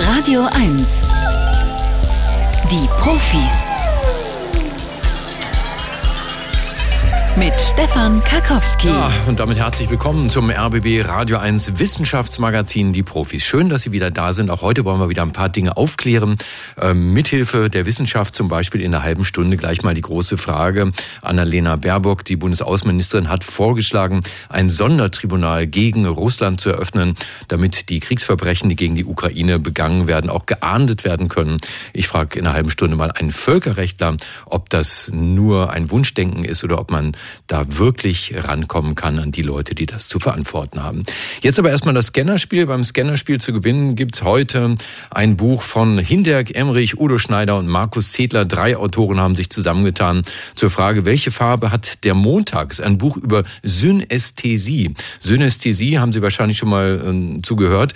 Radio 1. Die Profis. Mit Stefan Karkowski. Ja, und damit herzlich willkommen zum RBB Radio 1 Wissenschaftsmagazin Die Profis. Schön, dass Sie wieder da sind. Auch heute wollen wir wieder ein paar Dinge aufklären. Ähm, mithilfe der Wissenschaft zum Beispiel in einer halben Stunde gleich mal die große Frage. Annalena Baerbock, die Bundesaußenministerin, hat vorgeschlagen, ein Sondertribunal gegen Russland zu eröffnen, damit die Kriegsverbrechen, die gegen die Ukraine begangen werden, auch geahndet werden können. Ich frage in einer halben Stunde mal einen Völkerrechtler, ob das nur ein Wunschdenken ist oder ob man da wirklich rankommen kann an die Leute, die das zu verantworten haben. Jetzt aber erstmal das Scannerspiel. Beim Scannerspiel zu gewinnen gibt's heute ein Buch von Hinderk Emrich, Udo Schneider und Markus Zedler. Drei Autoren haben sich zusammengetan zur Frage, welche Farbe hat der Montag? ist ein Buch über Synästhesie. Synästhesie haben Sie wahrscheinlich schon mal äh, zugehört.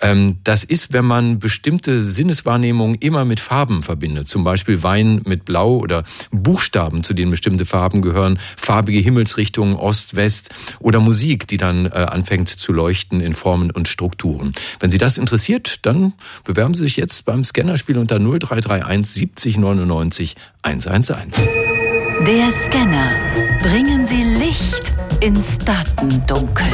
Ähm, das ist, wenn man bestimmte Sinneswahrnehmungen immer mit Farben verbindet. Zum Beispiel Wein mit Blau oder Buchstaben, zu denen bestimmte Farben gehören farbige Himmelsrichtungen, Ost, West oder Musik, die dann äh, anfängt zu leuchten in Formen und Strukturen. Wenn Sie das interessiert, dann bewerben Sie sich jetzt beim Scannerspiel unter 0331 70 99 111. Der Scanner. Bringen Sie Licht ins Datendunkel.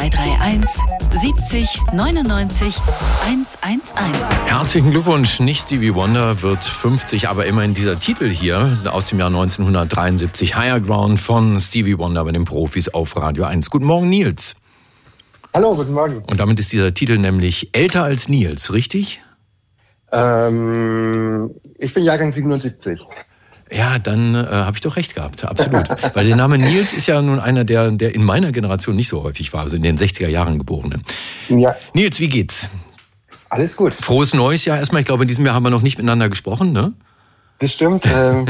0331 70 99 111. Herzlichen Glückwunsch. Nicht Stevie Wonder wird 50, aber immerhin dieser Titel hier aus dem Jahr 1973. Higher Ground von Stevie Wonder bei den Profis auf Radio 1. Guten Morgen, Nils. Hallo, guten Morgen. Und damit ist dieser Titel nämlich älter als Nils, richtig? Ähm, ich bin Jahrgang 77. Ja, dann äh, habe ich doch recht gehabt, absolut. Weil der Name Nils ist ja nun einer, der, der in meiner Generation nicht so häufig war, also in den 60er Jahren geborene. Ja. Nils, wie geht's? Alles gut. Frohes neues Jahr erstmal. Ich glaube, in diesem Jahr haben wir noch nicht miteinander gesprochen, ne? Das stimmt. Ähm,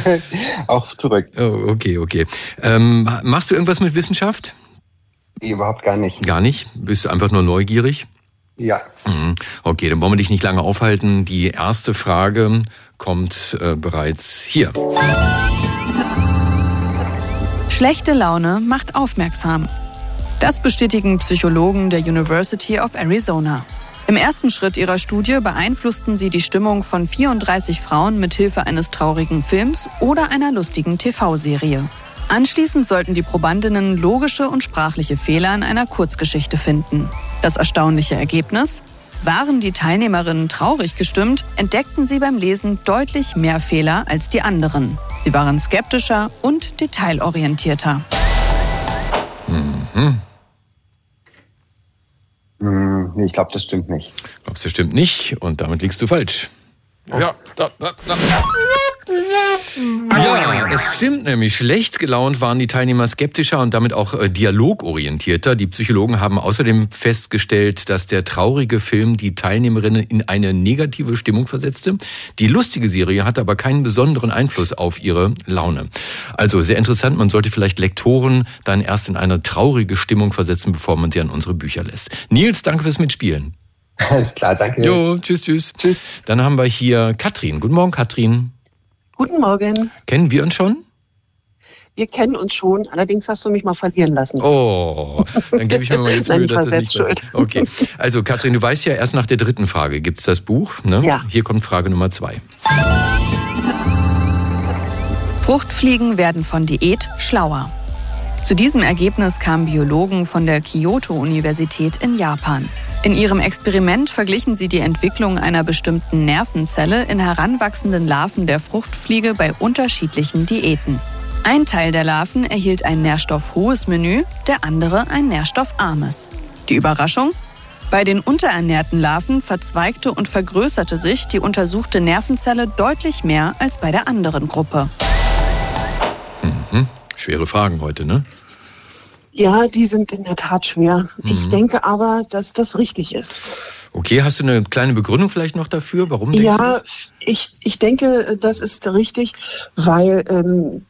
auch zurück. Oh, okay, okay. Ähm, machst du irgendwas mit Wissenschaft? Nee, überhaupt gar nicht. Gar nicht? Bist du einfach nur neugierig? Ja. Mhm. Okay, dann wollen wir dich nicht lange aufhalten. Die erste Frage kommt äh, bereits hier. Schlechte Laune macht aufmerksam. Das bestätigen Psychologen der University of Arizona. Im ersten Schritt ihrer Studie beeinflussten sie die Stimmung von 34 Frauen mit Hilfe eines traurigen Films oder einer lustigen TV-Serie. Anschließend sollten die Probandinnen logische und sprachliche Fehler in einer Kurzgeschichte finden. Das erstaunliche Ergebnis? Waren die Teilnehmerinnen traurig gestimmt, entdeckten sie beim Lesen deutlich mehr Fehler als die anderen. Sie waren skeptischer und detailorientierter. Mhm. Hm, ich glaube, das stimmt nicht. Glaubst du, das stimmt nicht und damit liegst du falsch. Ja, da, da, da. Ja, es stimmt nämlich. Schlecht gelaunt waren die Teilnehmer skeptischer und damit auch äh, dialogorientierter. Die Psychologen haben außerdem festgestellt, dass der traurige Film die Teilnehmerinnen in eine negative Stimmung versetzte. Die lustige Serie hatte aber keinen besonderen Einfluss auf ihre Laune. Also sehr interessant. Man sollte vielleicht Lektoren dann erst in eine traurige Stimmung versetzen, bevor man sie an unsere Bücher lässt. Nils, danke fürs Mitspielen. Alles klar, danke. Jo, tschüss, tschüss. Tschüss. Dann haben wir hier Katrin. Guten Morgen, Katrin. Guten Morgen. Kennen wir uns schon? Wir kennen uns schon, allerdings hast du mich mal verlieren lassen. Oh, dann gebe ich mir mal jetzt Mühe, dass das nicht schuld. Okay, also Katrin, du weißt ja, erst nach der dritten Frage gibt es das Buch. Ne? Ja. Hier kommt Frage Nummer zwei. Fruchtfliegen werden von Diät schlauer. Zu diesem Ergebnis kamen Biologen von der Kyoto-Universität in Japan. In ihrem Experiment verglichen sie die Entwicklung einer bestimmten Nervenzelle in heranwachsenden Larven der Fruchtfliege bei unterschiedlichen Diäten. Ein Teil der Larven erhielt ein nährstoffhohes Menü, der andere ein nährstoffarmes. Die Überraschung? Bei den unterernährten Larven verzweigte und vergrößerte sich die untersuchte Nervenzelle deutlich mehr als bei der anderen Gruppe. Mhm. Schwere Fragen heute, ne? Ja, die sind in der Tat schwer. Mhm. Ich denke aber, dass das richtig ist. Okay, hast du eine kleine Begründung vielleicht noch dafür? Warum ja? Ich, ich denke, das ist richtig, weil ähm,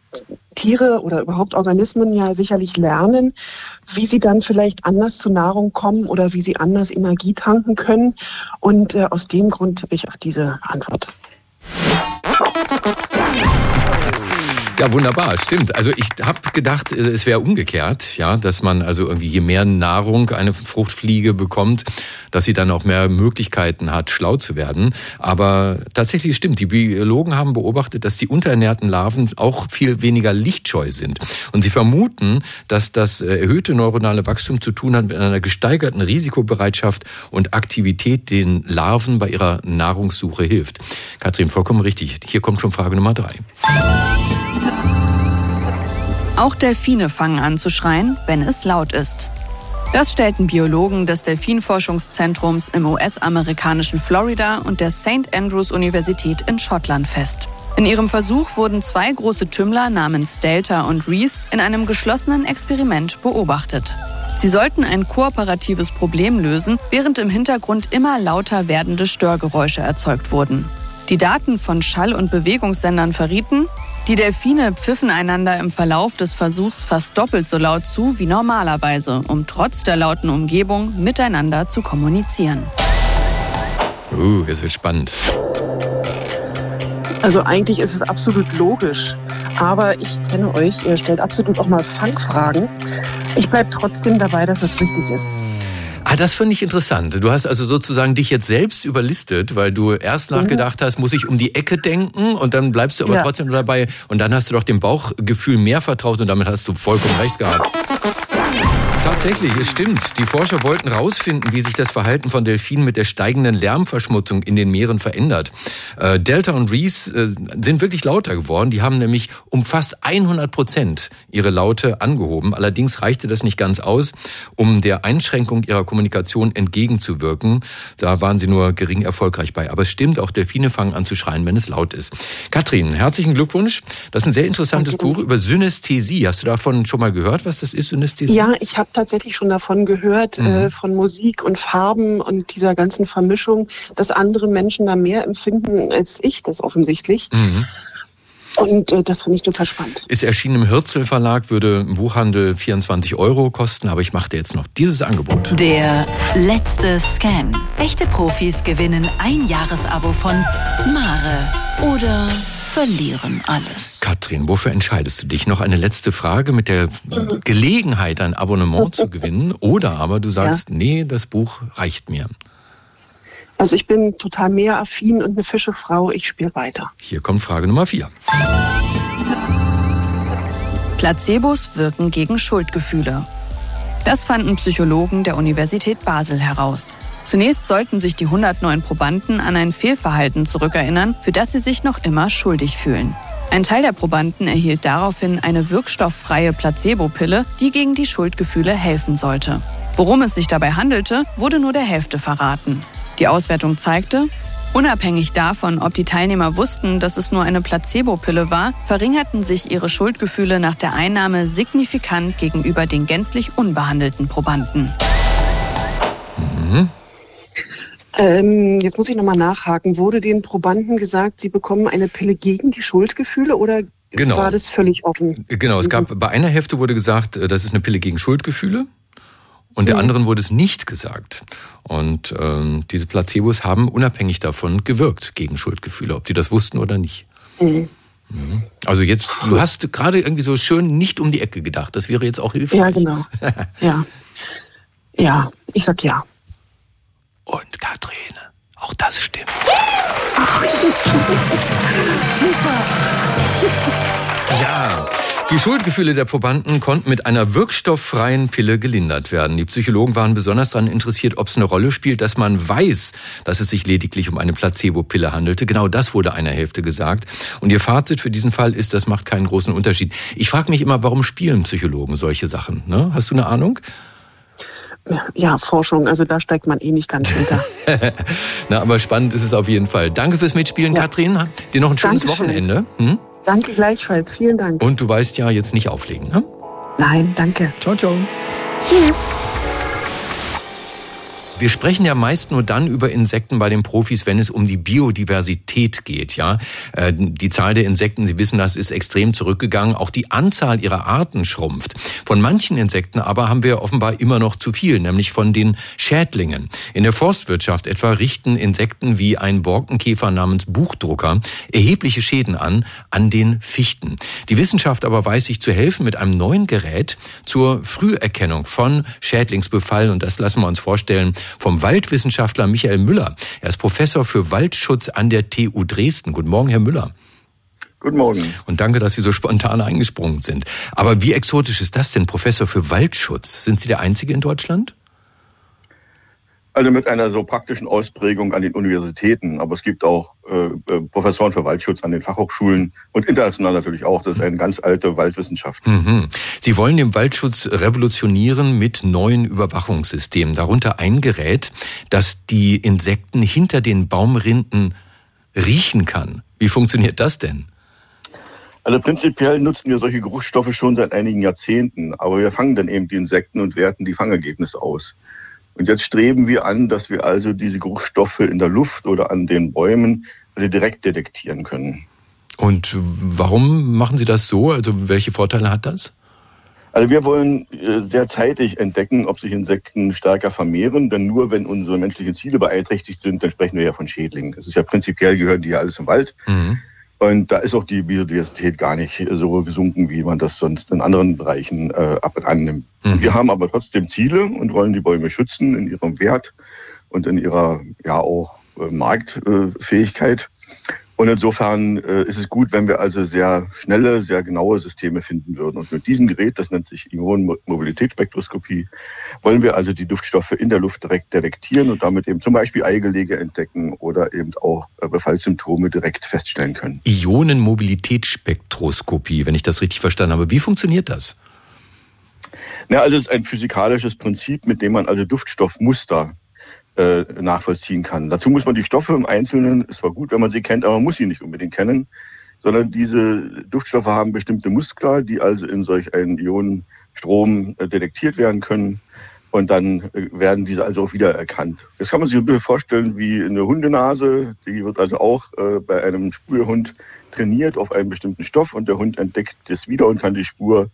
Tiere oder überhaupt Organismen ja sicherlich lernen, wie sie dann vielleicht anders zur Nahrung kommen oder wie sie anders Energie tanken können. Und äh, aus dem Grund habe ich auf diese Antwort. Ja, wunderbar, stimmt. Also ich habe gedacht, es wäre umgekehrt, ja, dass man also irgendwie je mehr Nahrung eine Fruchtfliege bekommt, dass sie dann auch mehr Möglichkeiten hat, schlau zu werden. Aber tatsächlich stimmt, die Biologen haben beobachtet, dass die unterernährten Larven auch viel weniger lichtscheu sind. Und sie vermuten, dass das äh, erhöhte neuronale Wachstum zu tun hat mit einer gesteigerten Risikobereitschaft und Aktivität, den Larven bei ihrer Nahrungssuche hilft. Katrin, vollkommen richtig. Hier kommt schon Frage Nummer drei. Auch Delfine fangen an zu schreien, wenn es laut ist. Das stellten Biologen des Delfinforschungszentrums im US-amerikanischen Florida und der St. Andrews Universität in Schottland fest. In ihrem Versuch wurden zwei große Tümmler namens Delta und Reese in einem geschlossenen Experiment beobachtet. Sie sollten ein kooperatives Problem lösen, während im Hintergrund immer lauter werdende Störgeräusche erzeugt wurden. Die Daten von Schall- und Bewegungssendern verrieten, die Delfine pfiffen einander im Verlauf des Versuchs fast doppelt so laut zu wie normalerweise, um trotz der lauten Umgebung miteinander zu kommunizieren. Uh, es wird spannend. Also eigentlich ist es absolut logisch. Aber ich kenne euch, ihr stellt absolut auch mal Fangfragen. Ich bleibe trotzdem dabei, dass es richtig ist. Ah, das finde ich interessant. Du hast also sozusagen dich jetzt selbst überlistet, weil du erst mhm. nachgedacht hast, muss ich um die Ecke denken und dann bleibst du aber ja. trotzdem dabei und dann hast du doch dem Bauchgefühl mehr vertraut und damit hast du vollkommen recht gehabt. Tatsächlich, es stimmt. Die Forscher wollten herausfinden, wie sich das Verhalten von Delfinen mit der steigenden Lärmverschmutzung in den Meeren verändert. Äh, Delta und Reese äh, sind wirklich lauter geworden. Die haben nämlich um fast 100 Prozent ihre Laute angehoben. Allerdings reichte das nicht ganz aus, um der Einschränkung ihrer Kommunikation entgegenzuwirken. Da waren sie nur gering erfolgreich bei. Aber es stimmt, auch Delfine fangen an zu schreien, wenn es laut ist. Katrin, herzlichen Glückwunsch. Das ist ein sehr interessantes Buch über Synästhesie. Hast du davon schon mal gehört, was das ist, Synästhesie? Ja, ich habe tatsächlich schon davon gehört, mhm. äh, von Musik und Farben und dieser ganzen Vermischung, dass andere Menschen da mehr empfinden als ich das offensichtlich. Mhm. Und äh, das finde ich total spannend. Ist erschienen im Hürzel Verlag, würde im Buchhandel 24 Euro kosten, aber ich mache dir jetzt noch dieses Angebot. Der letzte Scan. Echte Profis gewinnen ein Jahresabo von Mare oder verlieren alles. Katrin, wofür entscheidest du dich? Noch eine letzte Frage mit der Gelegenheit, ein Abonnement zu gewinnen. Oder aber du sagst, ja. nee, das Buch reicht mir. Also ich bin total meeraffin und eine Fischefrau. Ich spiele weiter. Hier kommt Frage Nummer vier. Placebos wirken gegen Schuldgefühle. Das fanden Psychologen der Universität Basel heraus. Zunächst sollten sich die 109 Probanden an ein Fehlverhalten zurückerinnern, für das sie sich noch immer schuldig fühlen. Ein Teil der Probanden erhielt daraufhin eine wirkstofffreie Placebo-Pille, die gegen die Schuldgefühle helfen sollte. Worum es sich dabei handelte, wurde nur der Hälfte verraten. Die Auswertung zeigte, Unabhängig davon, ob die Teilnehmer wussten, dass es nur eine Placebo-Pille war, verringerten sich ihre Schuldgefühle nach der Einnahme signifikant gegenüber den gänzlich unbehandelten Probanden. Mhm. Ähm, jetzt muss ich nochmal nachhaken. Wurde den Probanden gesagt, sie bekommen eine Pille gegen die Schuldgefühle oder genau. war das völlig offen? Genau, es gab bei einer Hälfte wurde gesagt, äh, das ist eine Pille gegen Schuldgefühle. Und der mhm. anderen wurde es nicht gesagt. Und ähm, diese Placebos haben unabhängig davon gewirkt gegen Schuldgefühle, ob die das wussten oder nicht. Mhm. mhm. Also jetzt, du hast gerade irgendwie so schön nicht um die Ecke gedacht. Das wäre jetzt auch hilfreich. Ja, genau. ja. Ja, ich sag ja. Und Katrine, auch das stimmt. ja, die Schuldgefühle der Probanden konnten mit einer wirkstofffreien Pille gelindert werden. Die Psychologen waren besonders daran interessiert, ob es eine Rolle spielt, dass man weiß, dass es sich lediglich um eine Placebo-Pille handelte. Genau das wurde einer Hälfte gesagt. Und ihr Fazit für diesen Fall ist, das macht keinen großen Unterschied. Ich frage mich immer, warum spielen Psychologen solche Sachen? Ne? Hast du eine Ahnung? Ja, Forschung, also da steigt man eh nicht ganz hinter. Na, aber spannend ist es auf jeden Fall. Danke fürs Mitspielen, ja. Katrin. Dir noch ein schönes Dankeschön. Wochenende. Hm? Danke gleichfalls. Vielen Dank. Und du weißt ja, jetzt nicht auflegen. Ne? Nein, danke. Ciao, ciao. Tschüss. Wir sprechen ja meist nur dann über Insekten bei den Profis, wenn es um die Biodiversität geht. Ja, äh, die Zahl der Insekten, Sie wissen, das ist extrem zurückgegangen. Auch die Anzahl ihrer Arten schrumpft. Von manchen Insekten aber haben wir offenbar immer noch zu viel, nämlich von den Schädlingen. In der Forstwirtschaft etwa richten Insekten wie ein Borkenkäfer namens Buchdrucker erhebliche Schäden an an den Fichten. Die Wissenschaft aber weiß sich zu helfen mit einem neuen Gerät zur Früherkennung von Schädlingsbefall und das lassen wir uns vorstellen vom Waldwissenschaftler Michael Müller. Er ist Professor für Waldschutz an der TU Dresden. Guten Morgen, Herr Müller. Guten Morgen. Und danke, dass Sie so spontan eingesprungen sind. Aber wie exotisch ist das denn, Professor für Waldschutz? Sind Sie der Einzige in Deutschland? Also mit einer so praktischen Ausprägung an den Universitäten. Aber es gibt auch äh, äh, Professoren für Waldschutz an den Fachhochschulen und international natürlich auch. Das ist eine ganz alte Waldwissenschaft. Mhm. Sie wollen den Waldschutz revolutionieren mit neuen Überwachungssystemen. Darunter ein Gerät, das die Insekten hinter den Baumrinden riechen kann. Wie funktioniert das denn? Also prinzipiell nutzen wir solche Geruchsstoffe schon seit einigen Jahrzehnten, aber wir fangen dann eben die Insekten und werten die Fangergebnisse aus. Und jetzt streben wir an, dass wir also diese Geruchsstoffe in der Luft oder an den Bäumen also direkt detektieren können. Und warum machen Sie das so? Also welche Vorteile hat das? Also wir wollen äh, sehr zeitig entdecken, ob sich Insekten stärker vermehren, denn nur wenn unsere menschlichen Ziele beeinträchtigt sind, dann sprechen wir ja von Schädlingen. Es ist ja prinzipiell gehören die ja alles im Wald. Mhm. Und da ist auch die Biodiversität gar nicht so gesunken, wie man das sonst in anderen Bereichen äh, ab annimmt. Mhm. Wir haben aber trotzdem Ziele und wollen die Bäume schützen in ihrem Wert und in ihrer ja auch äh, Marktfähigkeit. Und insofern äh, ist es gut, wenn wir also sehr schnelle, sehr genaue Systeme finden würden. Und mit diesem Gerät, das nennt sich Ionenmobilitätsspektroskopie, wollen wir also die Duftstoffe in der Luft direkt detektieren und damit eben zum Beispiel Eigelege entdecken oder eben auch äh, Befallsymptome direkt feststellen können. Ionenmobilitätsspektroskopie, wenn ich das richtig verstanden habe. Wie funktioniert das? Na, also es ist ein physikalisches Prinzip, mit dem man also Duftstoffmuster äh, nachvollziehen kann. Dazu muss man die Stoffe im Einzelnen, es war gut, wenn man sie kennt, aber man muss sie nicht unbedingt kennen, sondern diese Duftstoffe haben bestimmte Muster, die also in solch einen Ionenstrom äh, detektiert werden können. Und dann äh, werden diese also auch wieder erkannt. Das kann man sich ein bisschen vorstellen wie eine Hundenase. Die wird also auch äh, bei einem Spurhund trainiert auf einen bestimmten Stoff und der Hund entdeckt das wieder und kann die Spur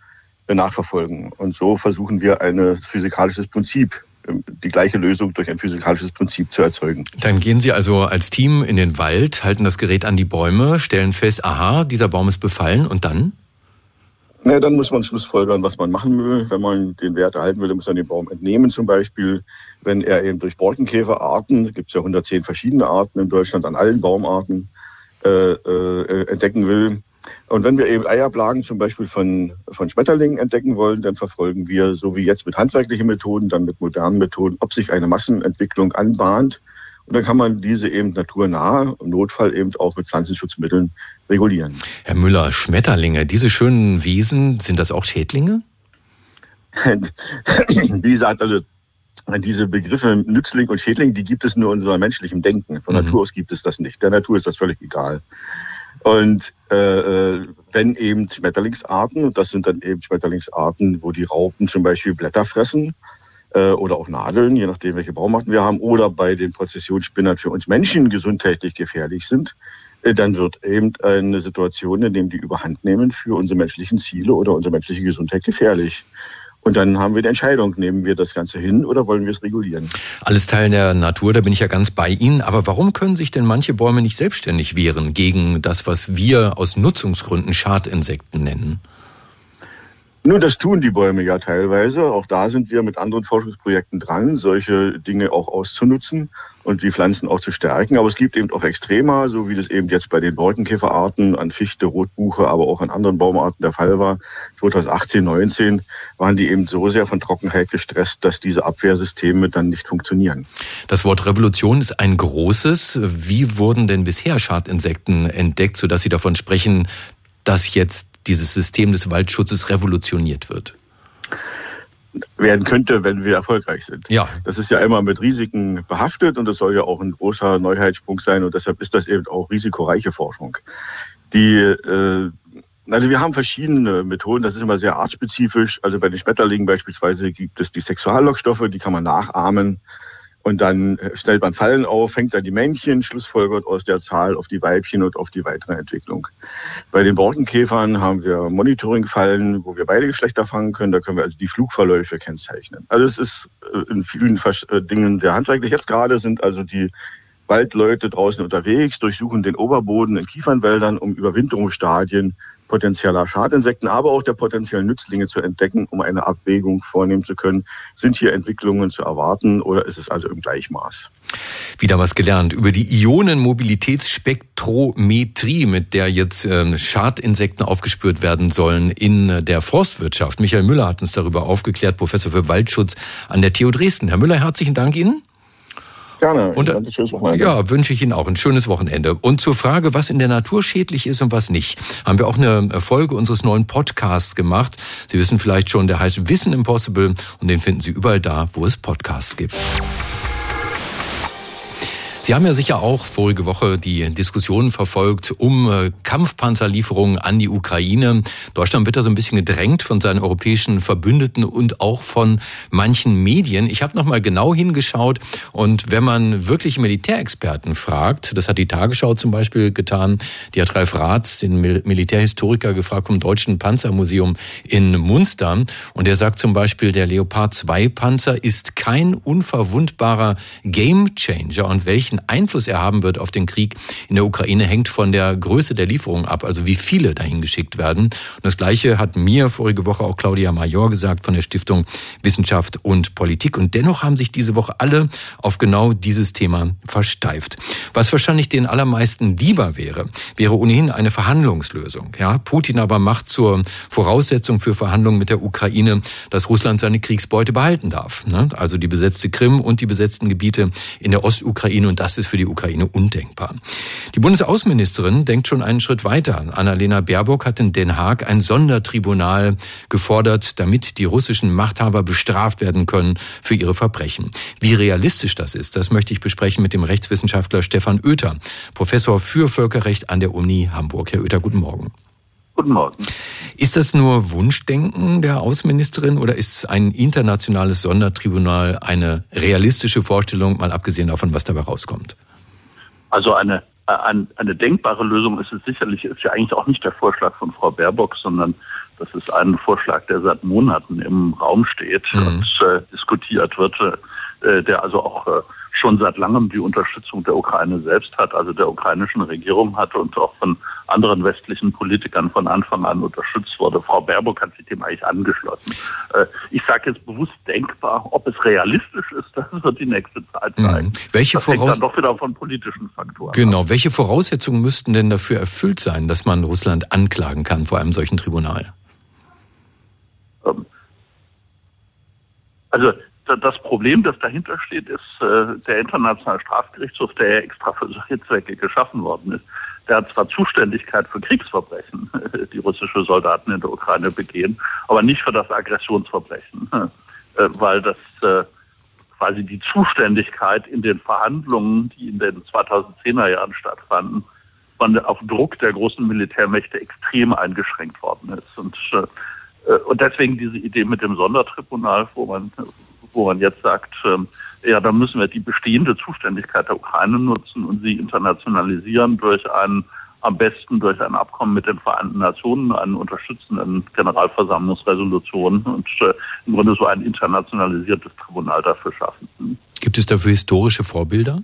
nachverfolgen. Und so versuchen wir ein physikalisches Prinzip die gleiche Lösung durch ein physikalisches Prinzip zu erzeugen. Dann gehen Sie also als Team in den Wald, halten das Gerät an die Bäume, stellen fest, aha, dieser Baum ist befallen und dann? Na, dann muss man schlussfolgern, was man machen will. Wenn man den Wert erhalten will, muss man den Baum entnehmen zum Beispiel. Wenn er eben durch Borkenkäferarten, gibt es ja 110 verschiedene Arten in Deutschland an allen Baumarten, äh, äh, entdecken will, und wenn wir eben Eierblagen zum Beispiel von, von Schmetterlingen entdecken wollen, dann verfolgen wir, so wie jetzt mit handwerklichen Methoden, dann mit modernen Methoden, ob sich eine Massenentwicklung anbahnt. Und dann kann man diese eben naturnah, im Notfall eben auch mit Pflanzenschutzmitteln regulieren. Herr Müller, Schmetterlinge, diese schönen Wesen, sind das auch Schädlinge? wie gesagt, also diese Begriffe Nützling und Schädling, die gibt es nur in unserem menschlichen Denken. Von mhm. Natur aus gibt es das nicht. Der Natur ist das völlig egal. Und äh, äh, wenn eben Schmetterlingsarten, und das sind dann eben Schmetterlingsarten, wo die Raupen zum Beispiel Blätter fressen äh, oder auch Nadeln, je nachdem, welche Baumarten wir haben, oder bei den Prozessionsspinnern für uns Menschen gesundheitlich gefährlich sind, äh, dann wird eben eine Situation, in der die überhand nehmen, für unsere menschlichen Ziele oder unsere menschliche Gesundheit gefährlich. Und dann haben wir die Entscheidung, nehmen wir das Ganze hin oder wollen wir es regulieren? Alles Teil der Natur, da bin ich ja ganz bei Ihnen. Aber warum können sich denn manche Bäume nicht selbstständig wehren gegen das, was wir aus Nutzungsgründen Schadinsekten nennen? Nun, das tun die Bäume ja teilweise. Auch da sind wir mit anderen Forschungsprojekten dran, solche Dinge auch auszunutzen und die Pflanzen auch zu stärken. Aber es gibt eben auch Extrema, so wie das eben jetzt bei den Borkenkäferarten an Fichte, Rotbuche, aber auch an anderen Baumarten der Fall war. 2018, 19 waren die eben so sehr von Trockenheit gestresst, dass diese Abwehrsysteme dann nicht funktionieren. Das Wort Revolution ist ein großes. Wie wurden denn bisher Schadinsekten entdeckt, sodass Sie davon sprechen, dass jetzt dieses System des Waldschutzes revolutioniert wird? werden könnte, wenn wir erfolgreich sind. Ja. Das ist ja immer mit Risiken behaftet und das soll ja auch ein großer Neuheitssprung sein und deshalb ist das eben auch risikoreiche Forschung. Die, äh, also wir haben verschiedene Methoden, das ist immer sehr artspezifisch. Also bei den Schmetterlingen beispielsweise gibt es die Sexuallockstoffe, die kann man nachahmen Und dann stellt man Fallen auf, fängt dann die Männchen, schlussfolgert aus der Zahl auf die Weibchen und auf die weitere Entwicklung. Bei den Borkenkäfern haben wir Monitoring-Fallen, wo wir beide Geschlechter fangen können. Da können wir also die Flugverläufe kennzeichnen. Also es ist äh, in vielen äh, Dingen sehr handwerklich. Jetzt gerade sind also die Waldleute draußen unterwegs, durchsuchen den Oberboden in Kiefernwäldern, um Überwinterungsstadien potenzieller Schadinsekten, aber auch der potenziellen Nützlinge zu entdecken, um eine Abwägung vornehmen zu können. Sind hier Entwicklungen zu erwarten oder ist es also im Gleichmaß? Wieder was gelernt über die Ionenmobilitätsspektrometrie, mit der jetzt äh, Schadinsekten aufgespürt werden sollen in der Forstwirtschaft. Michael Müller hat uns darüber aufgeklärt, Professor für Waldschutz an der TU Dresden. Herr Müller, herzlichen Dank Ihnen. Gerne. Und, ein schönes Wochenende. Ja, wünsche ich Ihnen auch ein schönes Wochenende. Und zur Frage, was in der Natur schädlich ist und was nicht, haben wir auch eine Folge unseres neuen Podcasts gemacht. Sie wissen vielleicht schon, der heißt Wissen Impossible und den finden Sie überall da, wo es Podcasts gibt. Sie haben ja sicher auch vorige Woche die Diskussionen verfolgt um äh, Kampfpanzerlieferungen an die Ukraine. Deutschland wird da so ein bisschen gedrängt von seinen europäischen Verbündeten und auch von manchen Medien. Ich habe noch mal genau hingeschaut und wenn man wirklich Militärexperten fragt, das hat die Tagesschau zum Beispiel getan, die hat Ralf Ratz, den Militärhistoriker, gefragt vom Deutschen Panzermuseum in Munster und der sagt zum Beispiel, der Leopard 2 Panzer ist kein unverwundbarer Gamechanger und welchen welchen Einfluss er haben wird auf den Krieg in der Ukraine, hängt von der Größe der Lieferung ab, also wie viele dahin geschickt werden. Und das Gleiche hat mir vorige Woche auch Claudia Major gesagt von der Stiftung Wissenschaft und Politik. Und dennoch haben sich diese Woche alle auf genau dieses Thema versteift. Was wahrscheinlich den allermeisten lieber wäre, wäre ohnehin eine Verhandlungslösung. Ja, Putin aber macht zur Voraussetzung für Verhandlungen mit der Ukraine, dass Russland seine Kriegsbeute behalten darf. Ne? Also die besetzte Krim und die besetzten Gebiete in der Ostukraine. Und das ist für die Ukraine undenkbar. Die Bundesaußenministerin denkt schon einen Schritt weiter. Annalena Baerbock hat in Den Haag ein Sondertribunal gefordert, damit die russischen Machthaber bestraft werden können für ihre Verbrechen. Wie realistisch das ist, das möchte ich besprechen mit dem Rechtswissenschaftler Stefan Oether, Professor für Völkerrecht an der Uni Hamburg. Herr Oether, guten Morgen. Guten Morgen. Ist das nur Wunschdenken der Außenministerin oder ist ein internationales Sondertribunal eine realistische Vorstellung, mal abgesehen davon, was dabei rauskommt? Also eine, eine, eine denkbare Lösung ist es sicherlich, ist ja eigentlich auch nicht der Vorschlag von Frau Baerbock, sondern das ist ein Vorschlag, der seit Monaten im Raum steht mhm. und äh, diskutiert wird, äh, der also auch äh, schon seit langem die Unterstützung der Ukraine selbst hat, also der ukrainischen Regierung hat und auch von anderen westlichen Politikern von Anfang an unterstützt wurde. Frau Baerbock hat sich dem eigentlich angeschlossen. Äh, ich sage jetzt bewusst denkbar, ob es realistisch ist, das wird die nächste Zeit zeigen. Mhm. Welche das hängt dann doch wieder von politischen Faktoren. Genau. Ab. Welche Voraussetzungen müssten denn dafür erfüllt sein, dass man Russland anklagen kann vor einem solchen Tribunal? Ähm, also das Problem, das dahinter steht, ist äh, der Internationale Strafgerichtshof, der ja extra für solche Zwecke geschaffen worden ist. Der hat zwar Zuständigkeit für Kriegsverbrechen, die russische Soldaten in der Ukraine begehen, aber nicht für das Aggressionsverbrechen, äh, weil das äh, quasi die Zuständigkeit in den Verhandlungen, die in den 2010er Jahren stattfanden, von auf Druck der großen Militärmächte extrem eingeschränkt worden ist. Und, äh, und deswegen diese Idee mit dem Sondertribunal, wo man wo man jetzt sagt, ähm, ja, da müssen wir die bestehende Zuständigkeit der Ukraine nutzen und sie internationalisieren durch ein am besten durch ein Abkommen mit den Vereinten Nationen, einen unterstützenden Generalversammlungsresolution und äh, im Grunde so ein internationalisiertes Tribunal dafür schaffen. Gibt es dafür historische Vorbilder?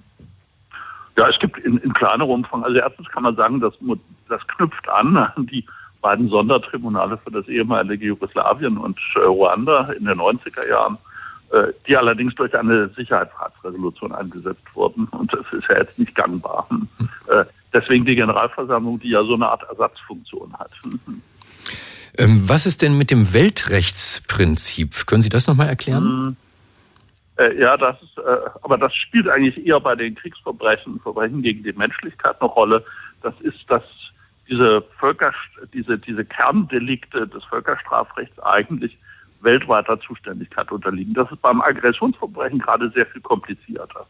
Ja, es gibt in, in kleinerem Umfang. Also erstens kann man sagen, dass das knüpft an an die beiden Sondertribunale für das ehemalige Jugoslawien und äh, Ruanda in den 90er Jahren die allerdings durch eine Sicherheitsratsresolution eingesetzt wurden. Und das ist ja jetzt nicht gangbar. Äh, deswegen die Generalversammlung, die ja so eine Art Ersatzfunktion hat. Ähm, was ist denn mit dem Weltrechtsprinzip? Können Sie das nochmal erklären? Hm. Äh, ja, das ist, aber das spielt eigentlich eher bei den Kriegsverbrechen, Verbrechen gegen die Menschlichkeit eine Rolle. Das ist, dass diese Völker, diese, diese Kerndelikte des Völkerstrafrechts eigentlich weltweiter Zuständigkeit unterliegen. Das ist beim Aggressionsverbrechen gerade sehr viel komplizierter.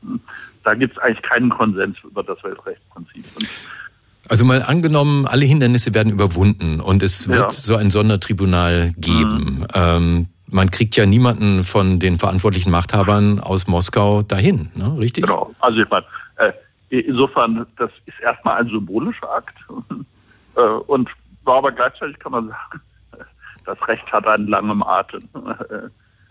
Da gibt es eigentlich keinen Konsens über das Weltrechtsprinzip. Also mal angenommen, alle Hindernisse werden überwunden und es wird ja. so ein Sondertribunal geben. Mhm. Ähm, man kriegt ja niemanden von den verantwortlichen Machthabern aus Moskau dahin, ne? richtig? Genau. Also ich meine, äh, insofern, das ist erstmal ein symbolischer Akt. äh, und aber gleichzeitig kann man sagen, das Recht hat einen langen Atem.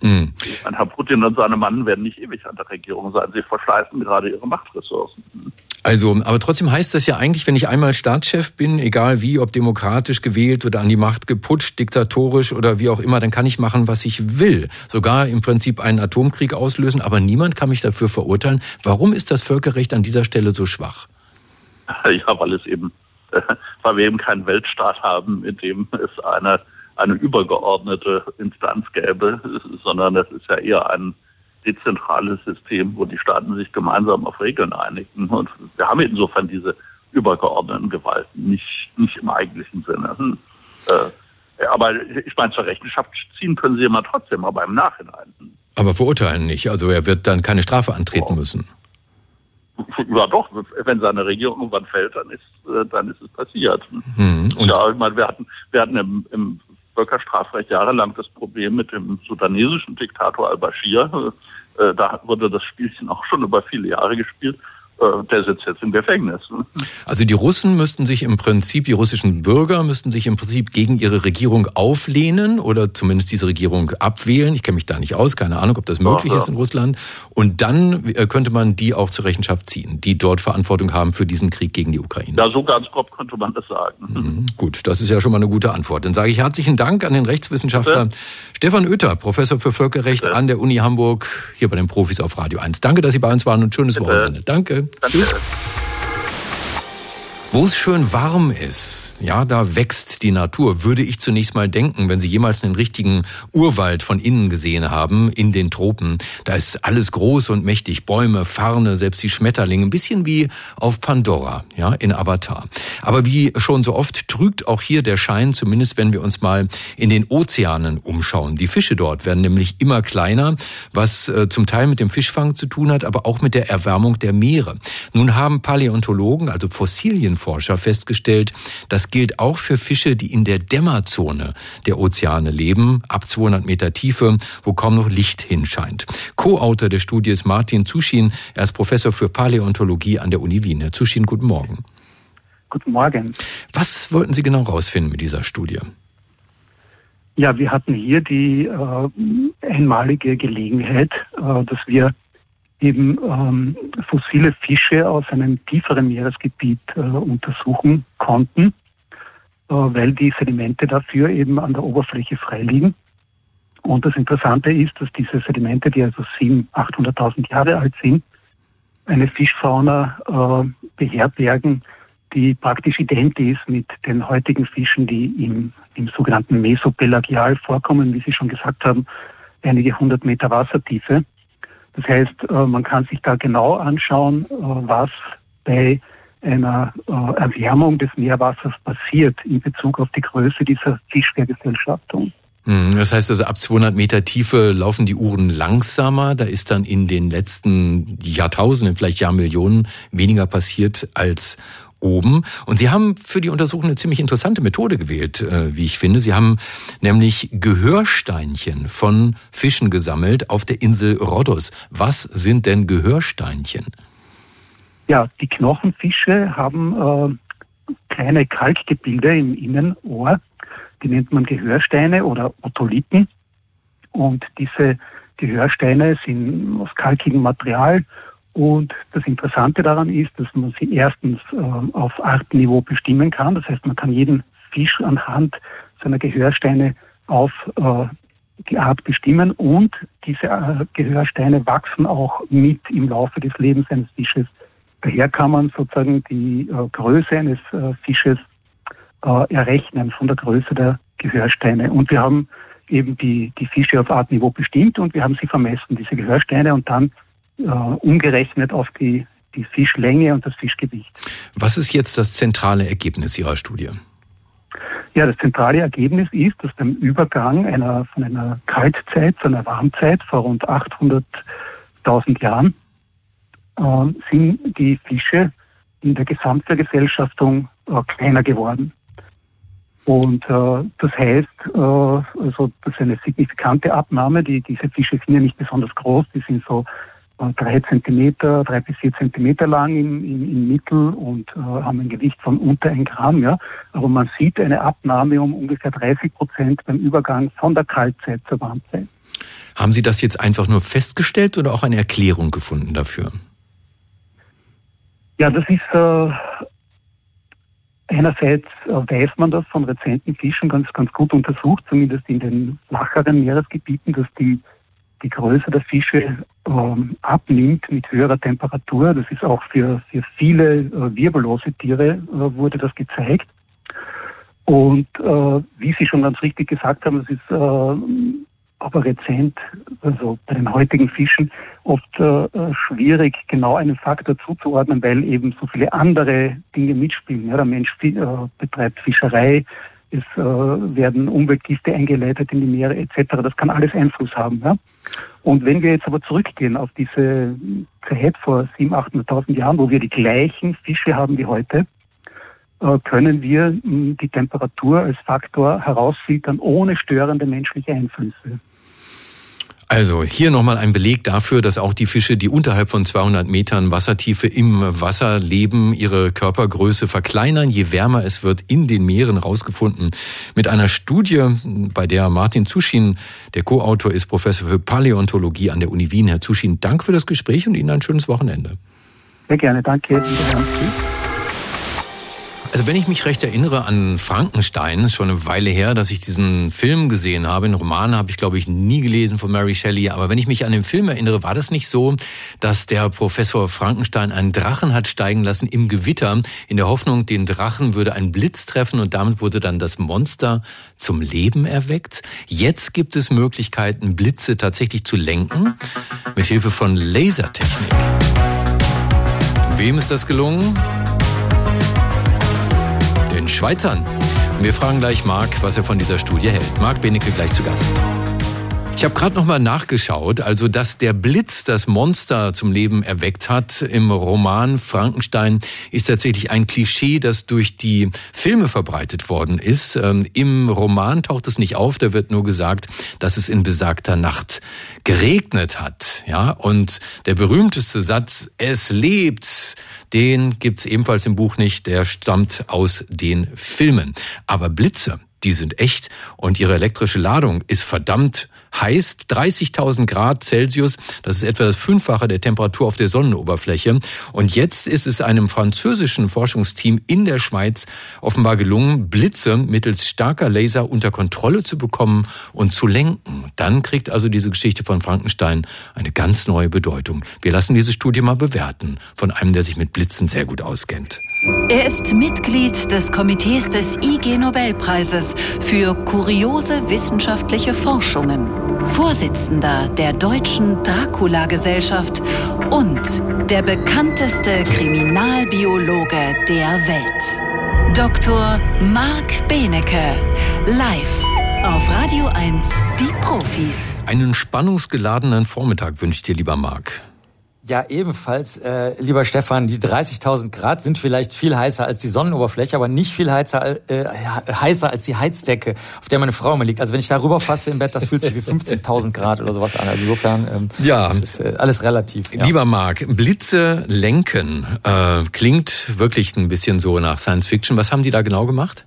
Mhm. Herr Putin und seine Mann werden nicht ewig an der Regierung sein. Sie verschleißen gerade ihre Machtressourcen. Also, aber trotzdem heißt das ja eigentlich, wenn ich einmal Staatschef bin, egal wie, ob demokratisch gewählt oder an die Macht geputscht, diktatorisch oder wie auch immer, dann kann ich machen, was ich will. Sogar im Prinzip einen Atomkrieg auslösen, aber niemand kann mich dafür verurteilen. Warum ist das Völkerrecht an dieser Stelle so schwach? Ja, weil es eben, weil wir eben keinen Weltstaat haben, in dem es eine eine übergeordnete Instanz gäbe, sondern das ist ja eher ein dezentrales System, wo die Staaten sich gemeinsam auf Regeln einigen. Und wir haben insofern diese übergeordneten Gewalten nicht, nicht im eigentlichen Sinne. Hm. Äh, aber ich meine, zur Rechenschaft ziehen können sie immer trotzdem, aber im Nachhinein. Aber verurteilen nicht. Also er wird dann keine Strafe antreten oh. müssen. Ja doch, wenn seine Regierung irgendwann fällt, dann ist, äh, dann ist es passiert. Hm. Und ja, ich meine, wir hatten, wir hatten im, im Völkerstrafrecht jahrelang das Problem mit dem sudanesischen Diktator al-Bashir. Äh, da wurde das Spielchen auch schon über viele Jahre gespielt. Äh, der sitzt jetzt im Gefängnis. Also die Russen müssten sich im Prinzip, die russischen Bürger müssten sich im Prinzip gegen ihre Regierung auflehnen oder zumindest diese Regierung abwählen. Ich kenne mich da nicht aus, keine Ahnung, ob das möglich ja, ja. ist in Russland. Und dann äh, könnte man die auch zur Rechenschaft ziehen, die dort Verantwortung haben für diesen Krieg gegen die Ukraine. Ja, so ganz grob könnte man das sagen. Mhm, gut, das ist ja schon mal eine gute Antwort. Dann sage ich herzlichen Dank an den Rechtswissenschaftler Bitte? Stefan Oether, Professor für Völkerrecht Bitte? an der Uni Hamburg, hier bei den Profis auf Radio 1. Danke, dass Sie bei uns waren und schönes Bitte? Wochenende. Danke. Danke. Tschüss. Wo es schön warm ist, ja, da wächst die Natur, würde ich zunächst mal denken, wenn Sie jemals einen richtigen Urwald von innen gesehen haben, in den Tropen. Da ist alles groß und mächtig, Bäume, Farne, selbst die Schmetterlinge, ein bisschen wie auf Pandora, ja, in Avatar. Aber wie schon so oft trügt auch hier der Schein, zumindest wenn wir uns mal in den Ozeanen umschauen. Die Fische dort werden nämlich immer kleiner, was äh, zum Teil mit dem Fischfang zu tun hat, aber auch mit der Erwärmung der Meere. Nun haben Paläontologen, also Fossilien Forscher festgestellt, das gilt auch für Fische, die in der Dämmerzone der Ozeane leben, ab 200 Meter Tiefe, wo kaum noch Licht hinscheint. Co-Autor der Studie ist Martin Zuschin. Er ist Professor für Paläontologie an der Uni Wien. Herr Zuschin, guten Morgen. Guten Morgen. Was wollten Sie genau herausfinden mit dieser Studie? Ja, wir hatten hier die äh, einmalige Gelegenheit, äh, dass wir eben ähm, fossile Fische aus einem tieferen Meeresgebiet äh, untersuchen konnten, äh, weil die Sedimente dafür eben an der Oberfläche freiliegen. Und das Interessante ist, dass diese Sedimente, die also 700.000, 800.000 Jahre alt sind, eine Fischfauna äh, beherbergen, die praktisch ident ist mit den heutigen Fischen, die im, im sogenannten Mesopelagial vorkommen, wie Sie schon gesagt haben, einige hundert Meter Wassertiefe. Das heißt, äh, man kann sich da genau anschauen, äh, was bei einer äh, Erwärmung des Meerwassers passiert in Bezug auf die Größe dieser Fischvergesellschaftung. Hm, das heißt also, ab 200 Meter Tiefe laufen die Uhren langsamer. Da ist dann in den letzten Jahrtausenden, vielleicht Jahrmillionen weniger passiert als oben. Und Sie haben für die Untersuchung eine ziemlich interessante Methode gewählt, äh, wie ich finde. Sie haben nämlich Gehörsteinchen von Fischen gesammelt auf der Insel Rhodos. Was sind denn Gehörsteinchen? Ja, die Knochenfische haben äh, kleine Kalkgebilde im Innenohr. Die nennt man Gehörsteine oder Otolithen. Und diese Gehörsteine sind aus kalkigem Material und das Interessante daran ist, dass man sie erstens äh, auf Artniveau bestimmen kann. Das heißt, man kann jeden Fisch anhand seiner Gehörsteine auf äh, die Art bestimmen und diese äh, Gehörsteine wachsen auch mit im Laufe des Lebens eines Fisches. Daher kann man sozusagen die äh, Größe eines äh, Fisches äh, errechnen von der Größe der Gehörsteine. Und wir haben eben die, die Fische auf Artniveau bestimmt und wir haben sie vermessen, diese Gehörsteine, und dann äh, umgerechnet auf die, die Fischlänge und das Fischgewicht. Was ist jetzt das zentrale Ergebnis Ihrer Studie? Ja, das zentrale Ergebnis ist, dass beim Übergang einer, von einer Kaltzeit zu einer Warmzeit vor rund 800.000 Jahren äh, sind die Fische in der Gesamtvergesellschaftung äh, kleiner geworden. Und äh, das heißt, äh, also das ist eine signifikante Abnahme. Die, diese Fische sind ja nicht besonders groß, die sind so drei Zentimeter, drei bis vier Zentimeter lang im, im, im Mittel und äh, haben ein Gewicht von unter ein Gramm. Ja. Aber man sieht eine Abnahme um ungefähr 30 Prozent beim Übergang von der Kaltzeit zur Warmzeit. Haben Sie das jetzt einfach nur festgestellt oder auch eine Erklärung gefunden dafür? Ja, das ist äh, einerseits äh, weiß man das von rezenten Fischen ganz, ganz gut untersucht, zumindest in den flacheren Meeresgebieten, dass die, die Größe der Fische ähm, abnimmt mit höherer Temperatur. Das ist auch für, für viele äh, wirbellose Tiere äh, wurde das gezeigt. Und äh, wie Sie schon ganz richtig gesagt haben, es ist äh, aber rezent, also bei den heutigen Fischen, oft äh, schwierig, genau einen Faktor zuzuordnen, weil eben so viele andere Dinge mitspielen. Ja, der Mensch äh, betreibt Fischerei, es äh, werden Umweltgifte eingeleitet in die Meere etc. Das kann alles Einfluss haben. Ja? Und wenn wir jetzt aber zurückgehen auf diese Zeit vor 700.000, 800.000 Jahren, wo wir die gleichen Fische haben wie heute, äh, können wir die Temperatur als Faktor herausfiltern ohne störende menschliche Einflüsse. Also hier nochmal ein Beleg dafür, dass auch die Fische, die unterhalb von 200 Metern Wassertiefe im Wasser leben, ihre Körpergröße verkleinern, je wärmer es wird, in den Meeren rausgefunden. Mit einer Studie, bei der Martin Zuschin, der Co-Autor ist, Professor für Paläontologie an der Uni Wien. Herr Zuschin, Dank für das Gespräch und Ihnen ein schönes Wochenende. Sehr gerne, danke. Tschüss. Also wenn ich mich recht erinnere an Frankenstein, ist schon eine Weile her, dass ich diesen Film gesehen habe. Den Roman habe ich, glaube ich, nie gelesen von Mary Shelley. Aber wenn ich mich an den Film erinnere, war das nicht so, dass der Professor Frankenstein einen Drachen hat steigen lassen im Gewitter, in der Hoffnung, den Drachen würde ein Blitz treffen und damit wurde dann das Monster zum Leben erweckt. Jetzt gibt es Möglichkeiten, Blitze tatsächlich zu lenken, mit Hilfe von Lasertechnik. Wem ist das gelungen? Den Schweizern. Und wir fragen gleich Marc, was er von dieser Studie hält. Marc Benecke gleich zu Gast. Ich habe gerade noch mal nachgeschaut, also dass der Blitz das Monster zum Leben erweckt hat im Roman Frankenstein ist tatsächlich ein Klischee, das durch die Filme verbreitet worden ist. Ähm, Im Roman taucht es nicht auf, da wird nur gesagt, dass es in besagter Nacht geregnet hat, ja, und der berühmteste Satz es lebt den gibt's ebenfalls im Buch nicht, der stammt aus den Filmen. Aber Blitze, die sind echt und ihre elektrische Ladung ist verdammt heiß 30.000 Grad Celsius. Das ist etwa das Fünffache der Temperatur auf der Sonnenoberfläche. Und jetzt ist es einem französischen Forschungsteam in der Schweiz offenbar gelungen, Blitze mittels starker Laser unter Kontrolle zu bekommen und zu lenken. Dann kriegt also diese Geschichte von Frankenstein eine ganz neue Bedeutung. Wir lassen diese Studie mal bewerten von einem, der sich mit Blitzen sehr gut auskennt. Er ist Mitglied des Komitees des IG Nobelpreises für kuriose wissenschaftliche Forschungen, Vorsitzender der Deutschen Dracula-Gesellschaft und der bekannteste Kriminalbiologe der Welt. Dr. Marc Benecke, live auf Radio 1, die Profis. Einen spannungsgeladenen Vormittag wünscht dir, lieber Marc. Ja, ebenfalls, äh, lieber Stefan, die 30.000 Grad sind vielleicht viel heißer als die Sonnenoberfläche, aber nicht viel heißer, äh, heißer als die Heizdecke, auf der meine Frau immer liegt. Also wenn ich darüber fasse im Bett, das fühlt sich wie 15.000 Grad oder sowas an. Also insofern ähm, ja. das ist äh, alles relativ. Ja. Lieber Marc, Blitze lenken äh, klingt wirklich ein bisschen so nach Science Fiction. Was haben die da genau gemacht?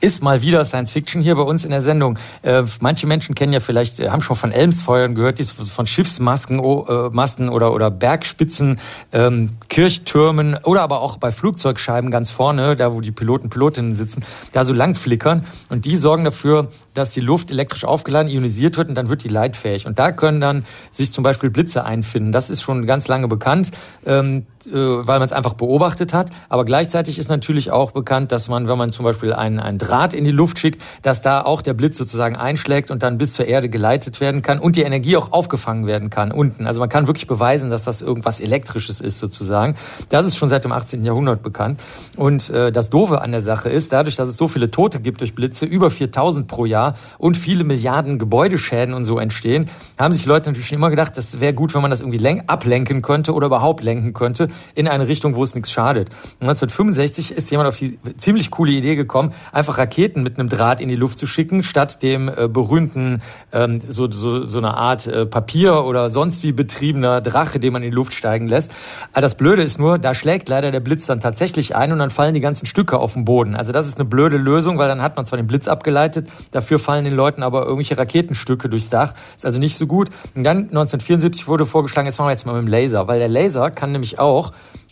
Ist mal wieder Science Fiction hier bei uns in der Sendung. Äh, manche Menschen kennen ja vielleicht, äh, haben schon von Elmsfeuern gehört, die von Schiffsmasken, oh, äh, Masten oder, oder Bergspitzen, ähm, Kirchtürmen oder aber auch bei Flugzeugscheiben ganz vorne, da wo die Piloten, Pilotinnen sitzen, da so lang flickern. Und die sorgen dafür, dass die Luft elektrisch aufgeladen, ionisiert wird und dann wird die leitfähig. Und da können dann sich zum Beispiel Blitze einfinden. Das ist schon ganz lange bekannt, ähm, äh, weil man es einfach beobachtet hat. Aber gleichzeitig ist natürlich auch bekannt, dass man, wenn man zum Beispiel einen, einen Draht in die Luft schickt, dass da auch der Blitz sozusagen einschlägt und dann bis zur Erde geleitet werden kann und die Energie auch aufgefangen werden kann unten. Also man kann wirklich beweisen, dass das irgendwas Elektrisches ist sozusagen. Das ist schon seit dem 18. Jahrhundert bekannt. Und äh, das Doofe an der Sache ist, dadurch, dass es so viele Tote gibt durch Blitze, über 4000 pro Jahr, und viele Milliarden Gebäudeschäden und so entstehen, haben sich Leute natürlich schon immer gedacht, das wäre gut, wenn man das irgendwie ablenken könnte oder überhaupt lenken könnte. In eine Richtung, wo es nichts schadet. 1965 ist jemand auf die ziemlich coole Idee gekommen, einfach Raketen mit einem Draht in die Luft zu schicken, statt dem äh, berühmten ähm, so, so, so eine Art äh, Papier oder sonst wie betriebener Drache, den man in die Luft steigen lässt. Aber das Blöde ist nur, da schlägt leider der Blitz dann tatsächlich ein und dann fallen die ganzen Stücke auf den Boden. Also das ist eine blöde Lösung, weil dann hat man zwar den Blitz abgeleitet, dafür fallen den Leuten aber irgendwelche Raketenstücke durchs Dach. Ist also nicht so gut. Und dann 1974 wurde vorgeschlagen, jetzt machen wir jetzt mal mit dem Laser, weil der Laser kann nämlich auch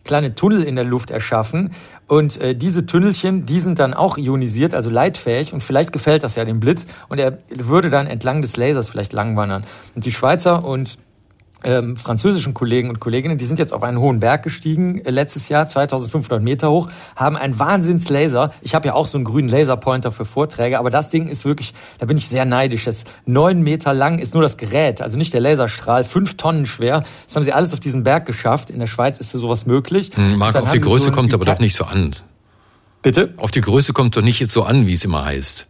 kleine Tunnel in der Luft erschaffen. Und äh, diese Tunnelchen, die sind dann auch ionisiert, also leitfähig. Und vielleicht gefällt das ja dem Blitz. Und er würde dann entlang des Lasers vielleicht langwandern. Und die Schweizer und ähm, französischen Kollegen und Kolleginnen, die sind jetzt auf einen hohen Berg gestiegen, äh, letztes Jahr, 2500 Meter hoch, haben einen Wahnsinnslaser. Ich habe ja auch so einen grünen Laserpointer für Vorträge, aber das Ding ist wirklich, da bin ich sehr neidisch. Das neun Meter lang ist nur das Gerät, also nicht der Laserstrahl, fünf Tonnen schwer. Das haben sie alles auf diesen Berg geschafft. In der Schweiz ist sowas möglich. Hm, Marc, auf die Größe so kommt aber doch nicht so an. Bitte? Auf die Größe kommt doch nicht jetzt so an, wie es immer heißt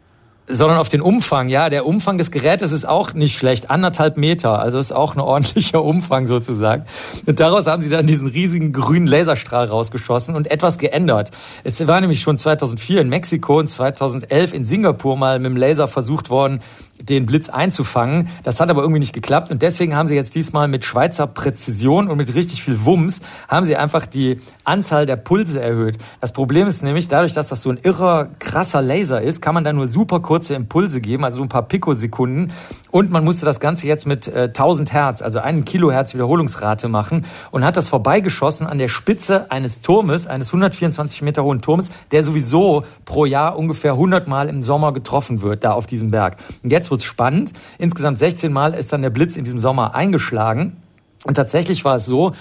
sondern auf den Umfang. Ja, der Umfang des Gerätes ist auch nicht schlecht. Anderthalb Meter. Also ist auch ein ordentlicher Umfang sozusagen. Und daraus haben sie dann diesen riesigen grünen Laserstrahl rausgeschossen und etwas geändert. Es war nämlich schon 2004 in Mexiko und 2011 in Singapur mal mit dem Laser versucht worden, den Blitz einzufangen. Das hat aber irgendwie nicht geklappt und deswegen haben sie jetzt diesmal mit Schweizer Präzision und mit richtig viel Wumms haben sie einfach die Anzahl der Pulse erhöht. Das Problem ist nämlich, dadurch, dass das so ein irrer, krasser Laser ist, kann man da nur super kurze Impulse geben, also so ein paar Pikosekunden. Und man musste das Ganze jetzt mit äh, 1000 Hertz, also einen Kilohertz Wiederholungsrate machen und hat das vorbeigeschossen an der Spitze eines Turmes, eines 124 Meter hohen Turmes, der sowieso pro Jahr ungefähr 100 Mal im Sommer getroffen wird, da auf diesem Berg. Und jetzt wird's spannend. Insgesamt 16 Mal ist dann der Blitz in diesem Sommer eingeschlagen. Und tatsächlich war es so,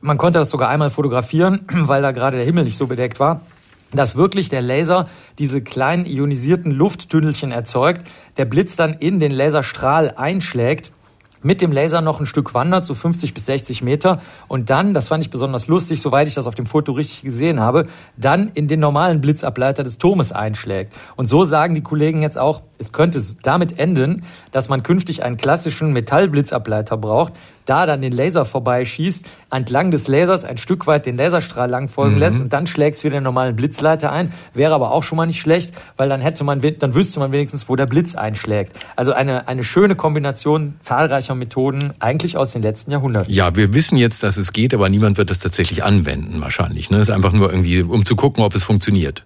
man konnte das sogar einmal fotografieren, weil da gerade der Himmel nicht so bedeckt war dass wirklich der Laser diese kleinen ionisierten Lufttünnelchen erzeugt, der Blitz dann in den Laserstrahl einschlägt mit dem Laser noch ein Stück wandert, so 50 bis 60 Meter und dann, das fand ich besonders lustig, soweit ich das auf dem Foto richtig gesehen habe, dann in den normalen Blitzableiter des Turmes einschlägt. Und so sagen die Kollegen jetzt auch, es könnte damit enden, dass man künftig einen klassischen Metallblitzableiter braucht, da dann den Laser vorbeischießt, entlang des Lasers ein Stück weit den Laserstrahl lang folgen mhm. lässt und dann schlägt es wieder den normalen Blitzleiter ein. Wäre aber auch schon mal nicht schlecht, weil dann hätte man, dann wüsste man wenigstens, wo der Blitz einschlägt. Also eine, eine schöne Kombination zahlreicher Methoden, eigentlich aus den letzten Jahrhunderten. Ja, wir wissen jetzt, dass es geht, aber niemand wird das tatsächlich anwenden, wahrscheinlich. Ne? Das ist einfach nur irgendwie, um zu gucken, ob es funktioniert.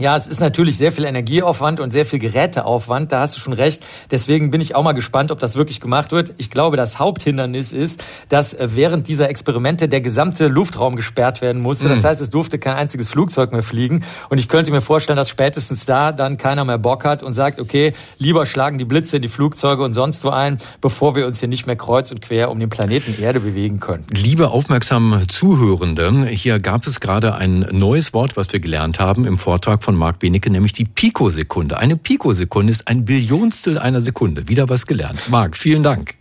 Ja, es ist natürlich sehr viel Energieaufwand und sehr viel Geräteaufwand, da hast du schon recht. Deswegen bin ich auch mal gespannt, ob das wirklich gemacht wird. Ich glaube, das Haupthindernis ist, dass äh, während dieser Experimente der gesamte Luftraum gesperrt werden musste. Das mhm. heißt, es durfte kein einziges Flugzeug mehr fliegen. Und ich könnte mir vorstellen, dass spätestens da dann keiner mehr Bock hat und sagt, okay, lieber schlagen die Blitze in die Flugzeuge und sonst wo ein, bevor wir uns hier nicht mehr kreuz und quer um den Planeten Erde bewegen können. Liebe aufmerksame Zuhörende, hier gab es gerade ein neues Wort, was wir gelernt haben im Vortrag von Marc Benecke, nämlich die Pikosekunde. Eine Pikosekunde ist ein Billionstel einer Sekunde. Wieder was gelernt. Marc, vielen Dank.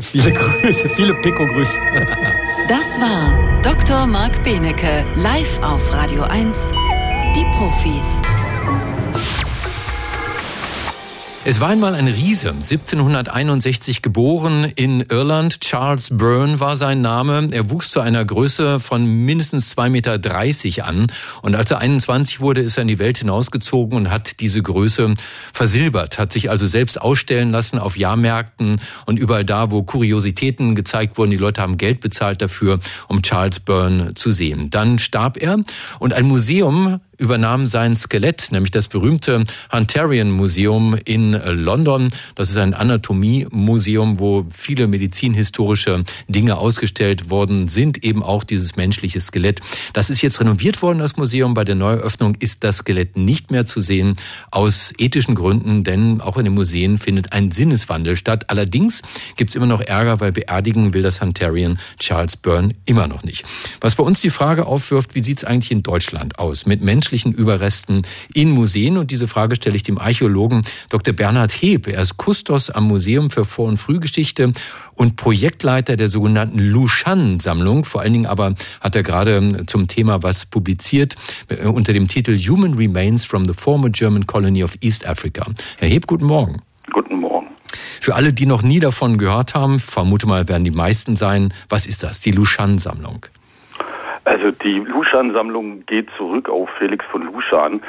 Viele Grüße, viele Piko-Grüße. Das war Dr. Marc Benecke, live auf Radio 1. Die Profis. Es war einmal ein Riese, 1761 geboren in Irland. Charles Byrne war sein Name. Er wuchs zu einer Größe von mindestens 2,30 Meter an. Und als er 21 wurde, ist er in die Welt hinausgezogen und hat diese Größe versilbert, hat sich also selbst ausstellen lassen auf Jahrmärkten und überall da, wo Kuriositäten gezeigt wurden. Die Leute haben Geld bezahlt dafür, um Charles Byrne zu sehen. Dann starb er und ein Museum übernahm sein Skelett, nämlich das berühmte Hunterian Museum in London. Das ist ein Anatomiemuseum, wo viele medizinhistorische Dinge ausgestellt worden sind, eben auch dieses menschliche Skelett. Das ist jetzt renoviert worden, das Museum. Bei der Neueröffnung ist das Skelett nicht mehr zu sehen, aus ethischen Gründen, denn auch in den Museen findet ein Sinneswandel statt. Allerdings gibt es immer noch Ärger, weil beerdigen will das Hunterian Charles Byrne immer noch nicht. Was bei uns die Frage aufwirft, wie sieht es eigentlich in Deutschland aus mit Menschen, menschlichen Überresten in Museen. Und diese Frage stelle ich dem Archäologen Dr. Bernhard Heb. Er ist Kustos am Museum für Vor- und Frühgeschichte und Projektleiter der sogenannten Lushan-Sammlung. Vor allen Dingen aber hat er gerade zum Thema was publiziert äh, unter dem Titel Human Remains from the Former German Colony of East Africa. Herr Heb, guten Morgen. Guten Morgen. Für alle, die noch nie davon gehört haben, vermute mal, werden die meisten sein. Was ist das? Die Lushan-Sammlung. Also die Luschan-Sammlung geht zurück auf Felix von Luschan.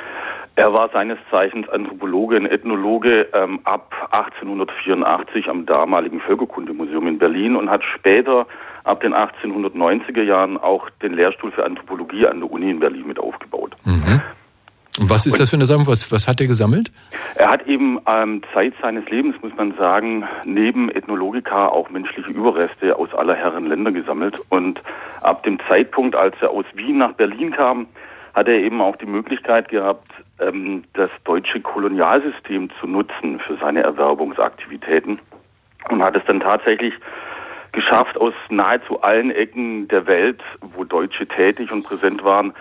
Er war seines Zeichens Anthropologe und Ethnologe ähm, ab 1884 am damaligen Völkerkundemuseum in Berlin und hat später ab den 1890er Jahren auch den Lehrstuhl für Anthropologie an der Uni in Berlin mit aufgebaut. Mhm. Und was ist und das für eine Sammlung? Was, was hat er gesammelt? Er hat eben ähm, Zeit seines Lebens, muss man sagen, neben Ethnologika auch menschliche Überreste aus aller Herren Länder gesammelt. Und ab dem Zeitpunkt, als er aus Wien nach Berlin kam, hat er eben auch die Möglichkeit gehabt, ähm, das deutsche Kolonialsystem zu nutzen für seine Erwerbungsaktivitäten und hat es dann tatsächlich geschafft, aus nahezu allen Ecken der Welt, wo Deutsche tätig und präsent waren,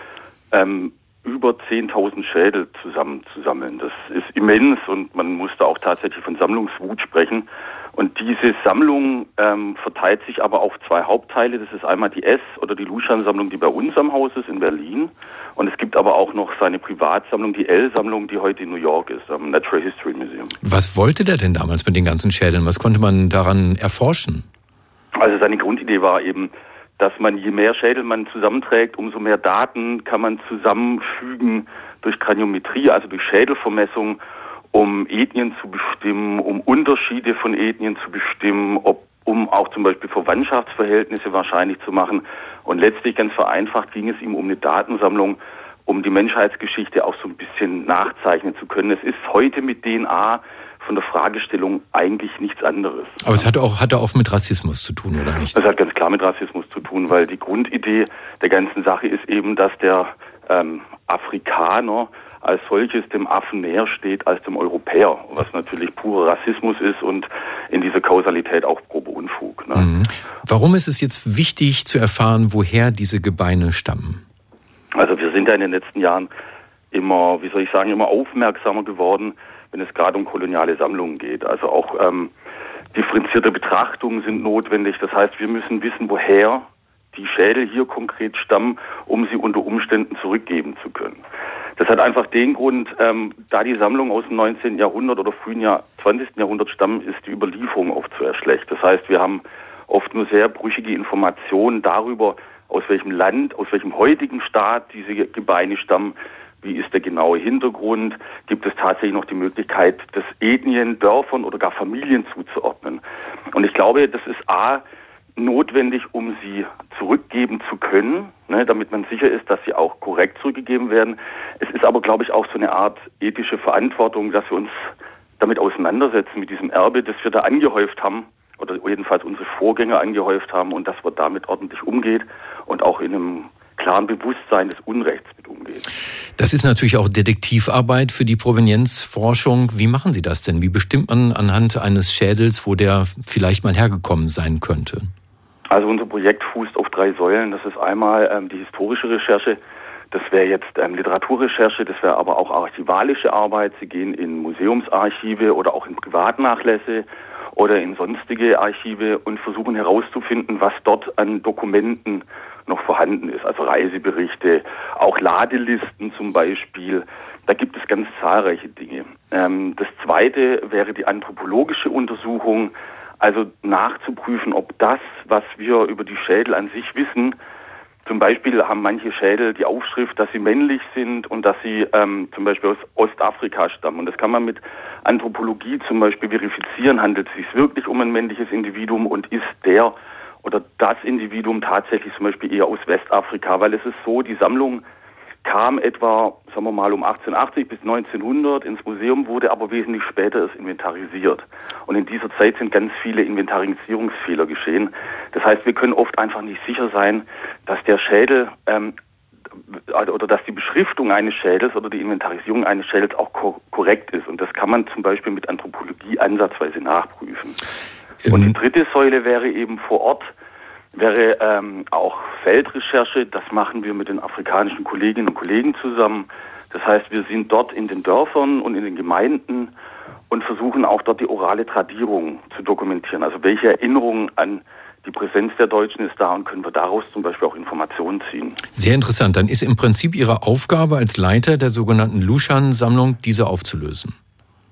ähm, über 10.000 Schädel zusammenzusammeln. Das ist immens und man musste auch tatsächlich von Sammlungswut sprechen. Und diese Sammlung ähm, verteilt sich aber auf zwei Hauptteile. Das ist einmal die S- oder die Luschan-Sammlung, die bei uns am Haus ist in Berlin. Und es gibt aber auch noch seine Privatsammlung, die L-Sammlung, die heute in New York ist, am Natural History Museum. Was wollte der denn damals mit den ganzen Schädeln? Was konnte man daran erforschen? Also seine Grundidee war eben, dass man je mehr Schädel man zusammenträgt, umso mehr Daten kann man zusammenfügen durch Kraniometrie, also durch Schädelvermessung um Ethnien zu bestimmen, um Unterschiede von Ethnien zu bestimmen, ob, um auch zum Beispiel Verwandtschaftsverhältnisse wahrscheinlich zu machen. Und letztlich ganz vereinfacht ging es ihm um eine Datensammlung, um die Menschheitsgeschichte auch so ein bisschen nachzeichnen zu können. Es ist heute mit DNA von der Fragestellung eigentlich nichts anderes. Aber es hat auch, hat auch mit Rassismus zu tun, oder nicht? Es hat ganz klar mit Rassismus zu tun, weil die Grundidee der ganzen Sache ist eben, dass der ähm, Afrikaner als solches dem Affen näher steht als dem Europäer, was natürlich purer Rassismus ist und in dieser Kausalität auch grobe Unfug. Ne? Mhm. Warum ist es jetzt wichtig zu erfahren, woher diese Gebeine stammen? Also wir sind ja in den letzten Jahren immer, wie soll ich sagen, immer aufmerksamer geworden, wenn es gerade um koloniale Sammlungen geht. Also auch ähm, differenzierte Betrachtungen sind notwendig. Das heißt, wir müssen wissen, woher die Schädel hier konkret stammen, um sie unter Umständen zurückgeben zu können. Das hat einfach den Grund, ähm, da die Sammlung aus dem 19. Jahrhundert oder frühen Jahr, 20. Jahrhundert stammen, ist die Überlieferung oft sehr schlecht. Das heißt, wir haben oft nur sehr brüchige Informationen darüber, aus welchem Land, aus welchem heutigen Staat diese Gebeine stammen, wie ist der genaue Hintergrund, gibt es tatsächlich noch die Möglichkeit, das Ethnien, Dörfern oder gar Familien zuzuordnen. Und ich glaube, das ist A, notwendig, um sie zurückgeben zu können, ne, damit man sicher ist, dass sie auch korrekt zurückgegeben werden. Es ist aber, glaube ich, auch so eine Art ethische Verantwortung, dass wir uns damit auseinandersetzen, mit diesem Erbe, das wir da angehäuft haben, oder jedenfalls unsere Vorgänger angehäuft haben und dass man damit ordentlich umgeht und auch in einem klaren Bewusstsein des Unrechts mit umgeht. Das ist natürlich auch Detektivarbeit für die Provenienzforschung. Wie machen Sie das denn? Wie bestimmt man anhand eines Schädels, wo der vielleicht mal hergekommen sein könnte? Also unser Projekt fußt auf drei Säulen. Das ist einmal ähm, die historische Recherche. Das wäre jetzt ähm, Literaturrecherche, das wäre aber auch archivalische Arbeit. Sie gehen in Museumsarchive oder auch in Privatnachlässe oder in sonstige Archive und versuchen herauszufinden, was dort an Dokumenten noch vorhanden ist. Also Reiseberichte, auch Ladelisten zum Beispiel. Da gibt es ganz zahlreiche Dinge. Ähm, das zweite wäre die anthropologische Untersuchung. Also nachzuprüfen, ob das, was wir über die Schädel an sich wissen, zum Beispiel haben manche Schädel die Aufschrift, dass sie männlich sind und dass sie ähm, zum Beispiel aus Ostafrika stammen. Und das kann man mit Anthropologie zum Beispiel verifizieren. Handelt es sich wirklich um ein männliches Individuum und ist der oder das Individuum tatsächlich zum Beispiel eher aus Westafrika? Weil es ist so, die Sammlung kam etwa, sagen wir mal, um 1880 bis 1900 ins Museum, wurde aber wesentlich später erst inventarisiert. Und in dieser Zeit sind ganz viele Inventarisierungsfehler geschehen. Das heißt, wir können oft einfach nicht sicher sein, dass der Schädel ähm, oder dass die Beschriftung eines Schädels oder die Inventarisierung eines Schädels auch ko korrekt ist. Und das kann man zum Beispiel mit Anthropologie ansatzweise nachprüfen. Und die dritte Säule wäre eben vor Ort wäre ähm, auch Feldrecherche. Das machen wir mit den afrikanischen Kolleginnen und Kollegen zusammen. Das heißt, wir sind dort in den Dörfern und in den Gemeinden und versuchen auch dort die orale Tradierung zu dokumentieren. Also welche Erinnerungen an die Präsenz der Deutschen ist da und können wir daraus zum Beispiel auch Informationen ziehen. Sehr interessant. Dann ist im Prinzip Ihre Aufgabe als Leiter der sogenannten Luschan-Sammlung, diese aufzulösen.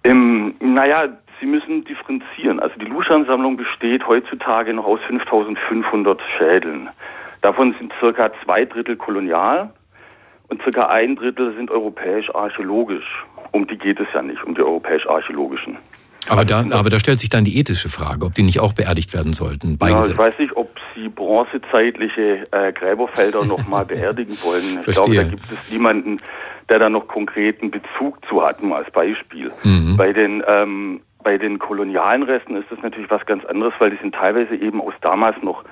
Ähm, naja, Sie müssen differenzieren. Also die Luschan-Sammlung besteht heutzutage noch aus 5500 Schädeln. Davon sind circa zwei Drittel kolonial und circa ein Drittel sind europäisch-archäologisch. Um die geht es ja nicht, um die europäisch-archäologischen. Aber da, aber da stellt sich dann die ethische Frage, ob die nicht auch beerdigt werden sollten, beigesetzt. Ja, ich weiß nicht, ob Sie bronzezeitliche äh, Gräberfelder nochmal beerdigen wollen. Ich Verstehe. glaube, da gibt es niemanden, der da noch konkreten Bezug zu hat, mal als Beispiel. Mhm. Bei den ähm, bei den kolonialen Resten ist das natürlich was ganz anderes, weil die sind teilweise eben aus damals noch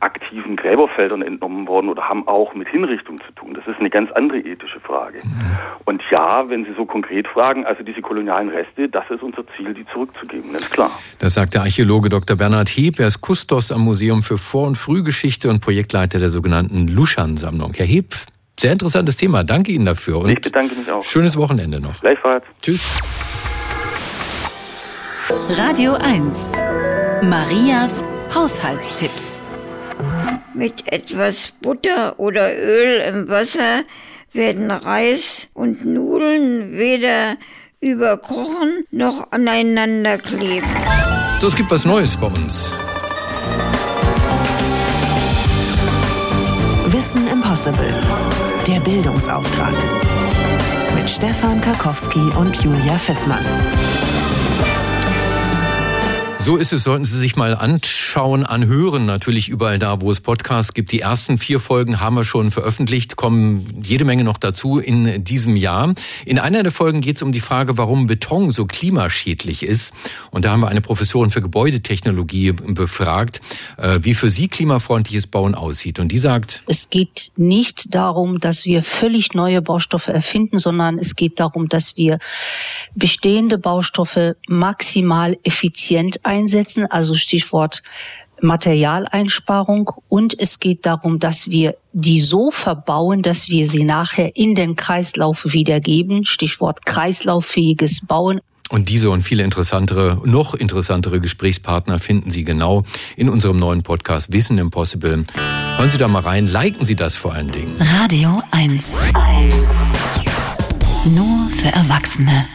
aktiven Gräberfeldern entnommen worden oder haben auch mit Hinrichtung zu tun. Das ist eine ganz andere ethische Frage. Mhm. Und ja, wenn Sie so konkret fragen, also diese kolonialen Reste, das ist unser Ziel, die zurückzugeben, das ist klar. Das sagt der Archäologe Dr. Bernhard Heb. Er ist Kustos am Museum für Vor- und Frühgeschichte und Projektleiter der sogenannten Luschan-Sammlung. Herr Heb, sehr interessantes Thema. Danke Ihnen dafür. Und ich bedanke mich auch. Schönes Wochenende noch. Gleichfalls. Tschüss. Radio 1. Marias Haushaltstipps. Mit etwas Butter oder Öl im Wasser werden Reis und Nudeln weder überkochen noch aneinander kleben. So, es gibt was Neues bei uns. Wissen Impossible. Der Bildungsauftrag. Mit Stefan Karkowski und Julia Fissmann. So ist es, sollten Sie sich mal anschauen, anhören, natürlich überall da, wo es Podcasts gibt. Die ersten vier Folgen haben wir schon veröffentlicht, kommen jede Menge noch dazu in diesem Jahr. In einer der Folgen geht es um die Frage, warum Beton so klimaschädlich ist. Und da haben wir eine Professorin für Gebäudetechnologie befragt, äh, wie für sie klimafreundliches Bauen aussieht. Und die sagt, es geht nicht darum, dass wir völlig neue Baustoffe erfinden, sondern es geht darum, dass wir bestehende Baustoffe maximal effizient einsetzen, also Stichwort Materialeinsparung und es geht darum, dass wir die so verbauen, dass wir sie nachher in den Kreislauf wiedergeben, Stichwort kreislauffähiges Bauen. Und diese und viele interessantere, noch interessantere Gesprächspartner finden Sie genau in unserem neuen Podcast Wissen Impossible. Hören Sie da mal rein, liken Sie das vor allen Dingen. Radio 1. Nur für Erwachsene.